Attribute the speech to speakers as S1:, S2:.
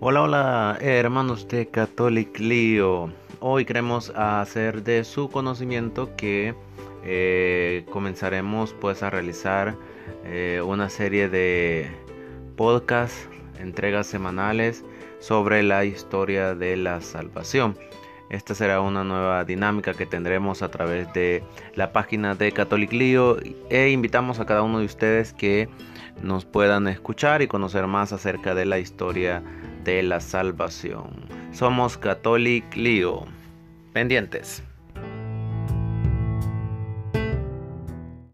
S1: Hola, hola, hermanos de Catholic Lío. Hoy queremos hacer de su conocimiento que eh, comenzaremos pues a realizar eh, una serie de podcasts, entregas semanales sobre la historia de la salvación. Esta será una nueva dinámica que tendremos a través de la página de Catholic Lío e invitamos a cada uno de ustedes que nos puedan escuchar y conocer más acerca de la historia de la salvación. Somos Catholic Lío. Pendientes.